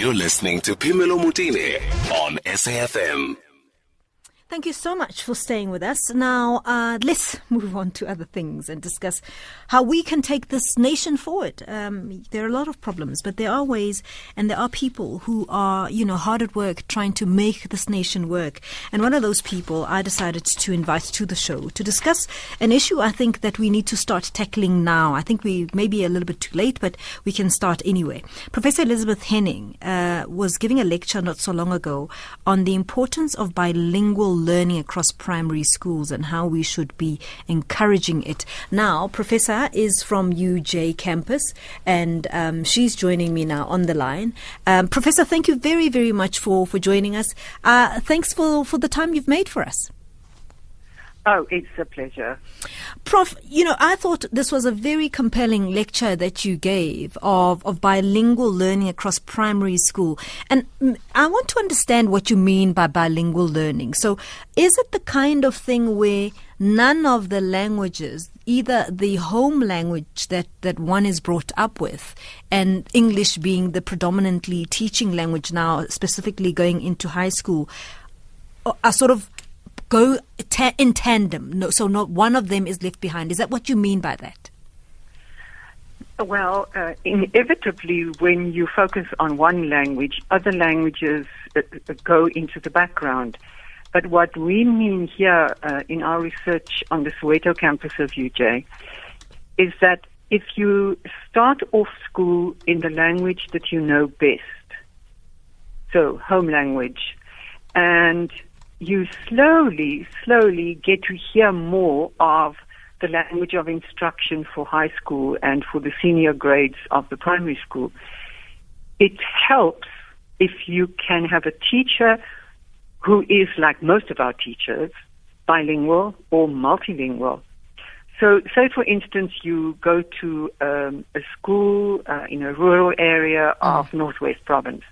You're listening to Phemelo Motene on SAFM. Thank you so much for staying with us. Now, uh, let's move on to other things and discuss how we can take this nation forward. Um, there are a lot of problems, but there are ways and there are people who are, you know, hard at work trying to make this nation work. And one of those people I decided to invite to the show to discuss an issue I think that we need to start tackling now. I think we may be a little bit too late, but we can start anyway. Professor Elizabeth Henning uh, was giving a lecture not so long ago on the importance of bilingual learning across primary schools and how we should be encouraging it. Now, Professor is from UJ campus and um, she's joining me now on the line. Um, Professor, thank you very, very much for, for joining us. Uh, thanks for, for the time you've made for us. Oh, it's a pleasure. Prof, you know, I thought this was a very compelling lecture that you gave of, of bilingual learning across primary school. And I want to understand what you mean by bilingual learning. So, is it the kind of thing where none of the languages, either the home language that, that one is brought up with, and English being the predominantly teaching language now, specifically going into high school, are sort of go ta- in tandem. No, so not one of them is left behind. Is that what you mean by that? Well, uh, inevitably, when you focus on one language, other languages uh, uh go into the background. But what we mean here uh, in our research on the Soweto campus of UJ is that if you start off school in the language that you know best, so home language, and you slowly, slowly get to hear more of the language of instruction for high school and for the senior grades of the primary school. It helps if you can have a teacher who is, like most of our teachers, bilingual or multilingual. So, say for instance, you go to um, a school uh, in a rural area of mm. Northwest Province,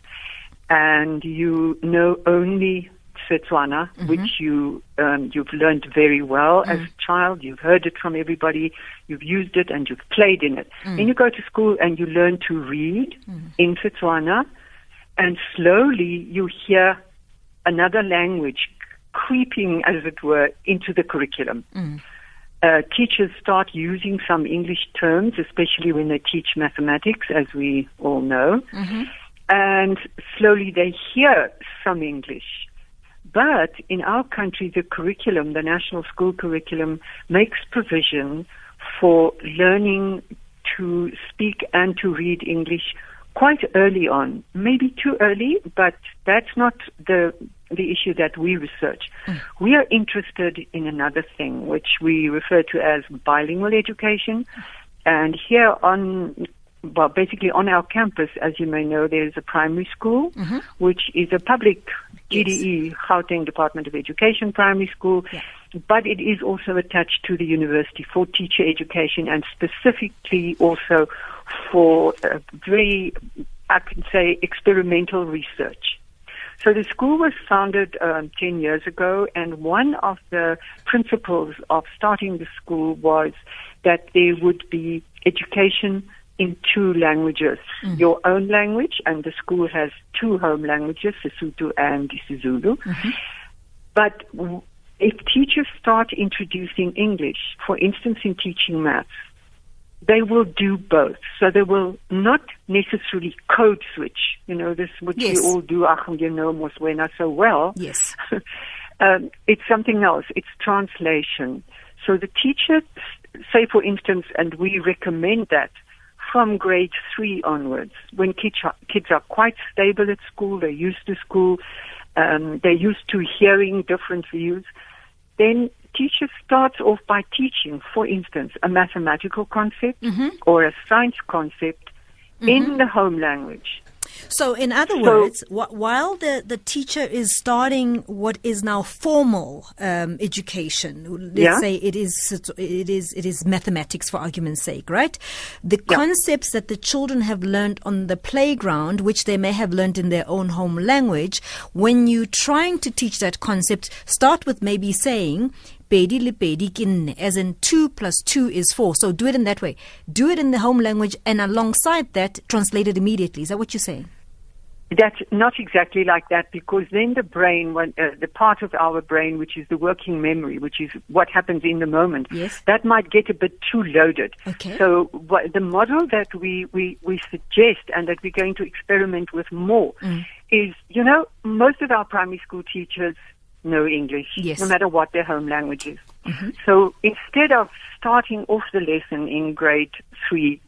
and you know only Setswana, mm-hmm. which you um, you've learned very well mm. as a child. You've heard it from everybody. You've used it and you've played in it. Mm. Then you go to school and you learn to read mm. in Setswana, and slowly you hear another language creeping, as it were, into the curriculum. Mm. Uh, teachers start using some English terms, especially when they teach mathematics, as we all know. Mm-hmm. And slowly they hear some English. But in our country, the curriculum, the national school curriculum, makes provision for learning to speak and to read English quite early on. Maybe too early, but that's not the the issue that we research. Mm. We are interested in another thing, which we refer to as bilingual education. And here on well, basically on our campus, as you may know, there is a primary school, mm-hmm. which is a public GDE, yes. Gauteng Department of Education primary school, yes. but it is also attached to the university for teacher education and specifically also for very, I can say, experimental research. So the school was founded um, 10 years ago, and one of the principles of starting the school was that there would be education in two languages, mm. your own language, and the school has two home languages, Sesotho and Zulu. Mm-hmm. But if teachers start introducing English, for instance, in teaching maths, they will do both. So they will not necessarily code switch. You know, this which yes. we all do, you know, Moswena so well. Yes. um, it's something else. It's translation. So the teacher, say for instance, and we recommend that from grade three onwards, when kids are, kids are quite stable at school, they're used to school, um, they're used to hearing different views, then teacher starts off by teaching, for instance, a mathematical concept mm-hmm. or a science concept mm-hmm. in the home language. So, in other so, words, wh- while the, the teacher is starting what is now formal um, education, let's yeah. say it is it is it is mathematics for argument's sake, right? The yeah. concepts that the children have learned on the playground, which they may have learned in their own home language, when you're trying to teach that concept, start with maybe saying pedi le pedi ke as in 2 plus 2 is 4. So do it in that way. Do it in the home language and alongside that, translate it immediately. Is that what you're saying? That's not exactly like that because then the brain, when, uh, the part of our brain which is the working memory, which is what happens in the moment, Yes. that might get a bit too loaded. Okay. So what, the model that we, we, we suggest and that we're going to experiment with more Mm. is, you know, most of our primary school teachers know English, Yes. Mm-hmm. no matter what their home language is. Mm-hmm. So instead of starting off the lesson in grade three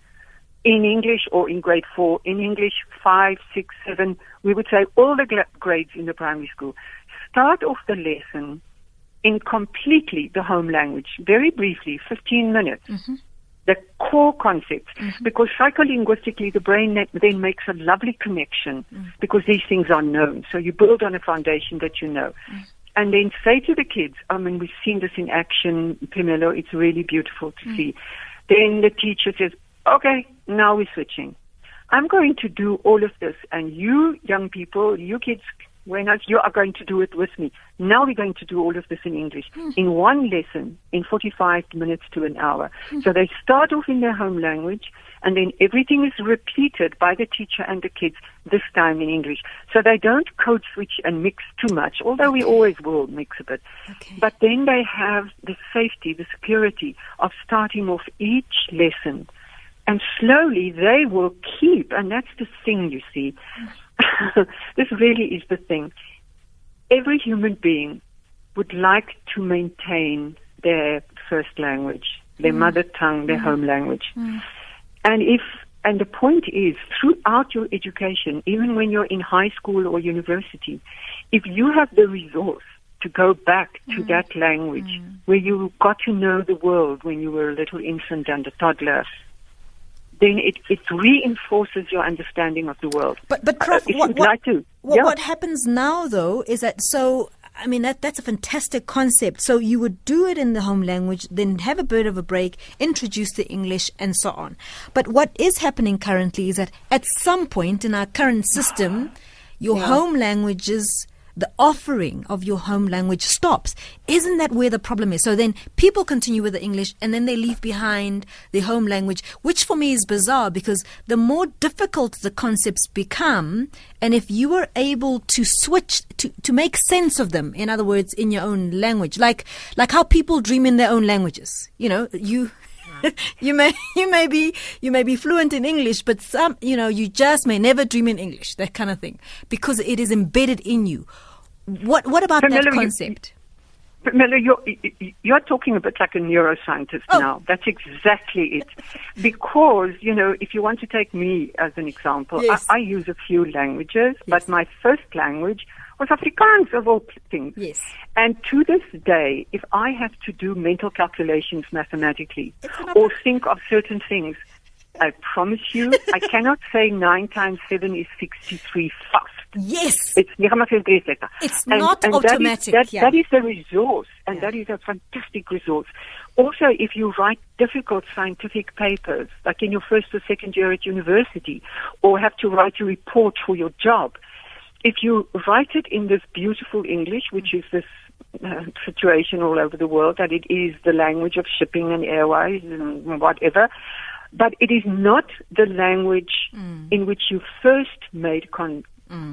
in English or in grade four, in English five, six, seven, we would say all the grades in the primary school. Start off the lesson in completely the home language, very briefly, 15 minutes. Mm-hmm. The core concepts, mm-hmm. because psycholinguistically the brain then makes a lovely connection mm. because these things are known. So you build on a foundation that you know. Mm. And then say to the kids, I mean, we've seen this in action, Phemelo, it's really beautiful to mm. see. Then the teacher says, okay, now we're switching. I'm going to do all of this, and you young people, you kids, when I, you are going to do it with me. Now we're going to do all of this in English hmm. in one lesson in 45 minutes to an hour. Hmm. So they start off in their home language, and then everything is repeated by the teacher and the kids, this time in English. So they don't code switch and mix too much, although we always will mix a bit. Okay. But then they have the safety, the security of starting off each lesson. And slowly they will keep, and that's the thing you see. Hmm. this really is the thing. Every human being would like to maintain their first language, their mm. mother tongue, their mm. home language. Mm. And if and the point is, throughout your education, even when you're in high school or university, if you have the resource to go back to that language where you got to know the world when you were a little infant and a toddler, then it, it reinforces your understanding of the world. But but Prof, Uh, what, what, what, yeah. what happens now though is that so I mean that that's a fantastic concept. So you would do it in the home language, then have a bit of a break, introduce the English, and so on. But what is happening currently is that at some point in our current system, your Yeah. home languages. The offering of your home language stops. Isn't that where the problem is? So then people continue with the English and then they leave behind the home language, which for me is bizarre because the more difficult the concepts become, and if you were able to switch to, to make sense of them, in other words, in your own language, like like how people dream in their own languages. You know, you you may you may be you may be fluent in English, but some you know you just may never dream in English, that kind of thing, because it is embedded in you. What what about that Camilla, you- concept? But Miller, you're, you're talking a bit like a neuroscientist Oh. now. That's exactly it. Because, you know, if you want to take me as an example, Yes. I, I use a few languages, but my first language was Afrikaans of all things. Yes. And to this day, if I have to do mental calculations mathematically or think of certain things, I promise you, I cannot say 9 times 7 is 63 fast. Yes. It's 9,537. It's And- not and that is- automatic, That, yeah. that is a resource, and Yeah. that is a fantastic resource. Also, if you write difficult scientific papers, like in your first or second year at university, or have to write a report for your job, if you write it in this beautiful English, which is this uh, situation all over the world, that it is the language of shipping and airways and whatever, but it is not the language in which you first made con-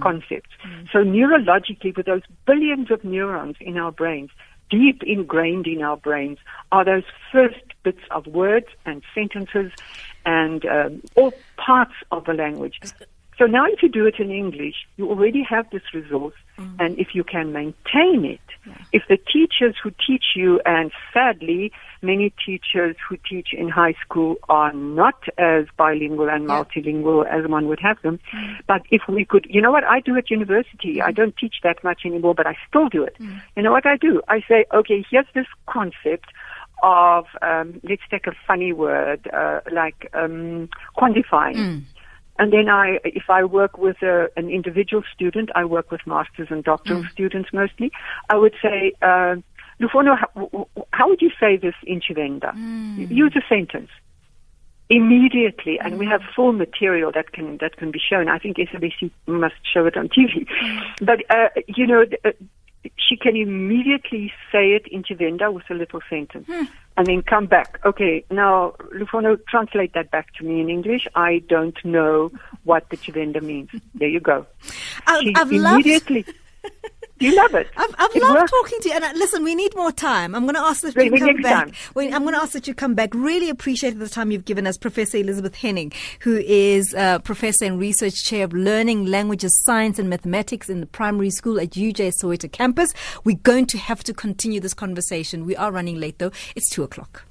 concepts. So neurologically, with those billions of neurons in our brains, deep ingrained in our brains, are those first bits of words and sentences and um, all parts of the language. So now if you do it in English, you already have this resource, and if you can maintain it, if the teachers who teach you, and sadly, many teachers who teach in high school are not as bilingual and multilingual as one would have them, but if we could, you know what? I do at university? I don't teach that much anymore, but I still do it. You know what I do? I say, okay, here's this concept of, um, let's take a funny word, uh, like um, quantifying. And then I, if I work with a, an individual student, I work with masters and doctoral students mostly. I would say, uh, Lufono, how, how would you say this in Tshivenda? Use a sentence immediately, and we have full material that can that can be shown. I think SABC must show it on TV. But uh, you know, uh, she can immediately say it in Tshivenda with a little sentence. Hmm. And then come back. Okay, now, Lufono, translate that back to me in English. I don't know what the Tshivenda means. There you go. I- She I've loved- immediately. you love it. I've, I've It loved works. talking to you. And uh, listen, we need more time. I'm going to ask that you come back. time. I'm going to ask that you come back. Really appreciate the time you've given us, Professor Elizabeth Henning, who is uh, Professor and Research Chair of Learning, Languages, Science and Mathematics in the primary school at UJ Soweto campus. We're going to have to continue this conversation. We are running late though. It's two o'clock.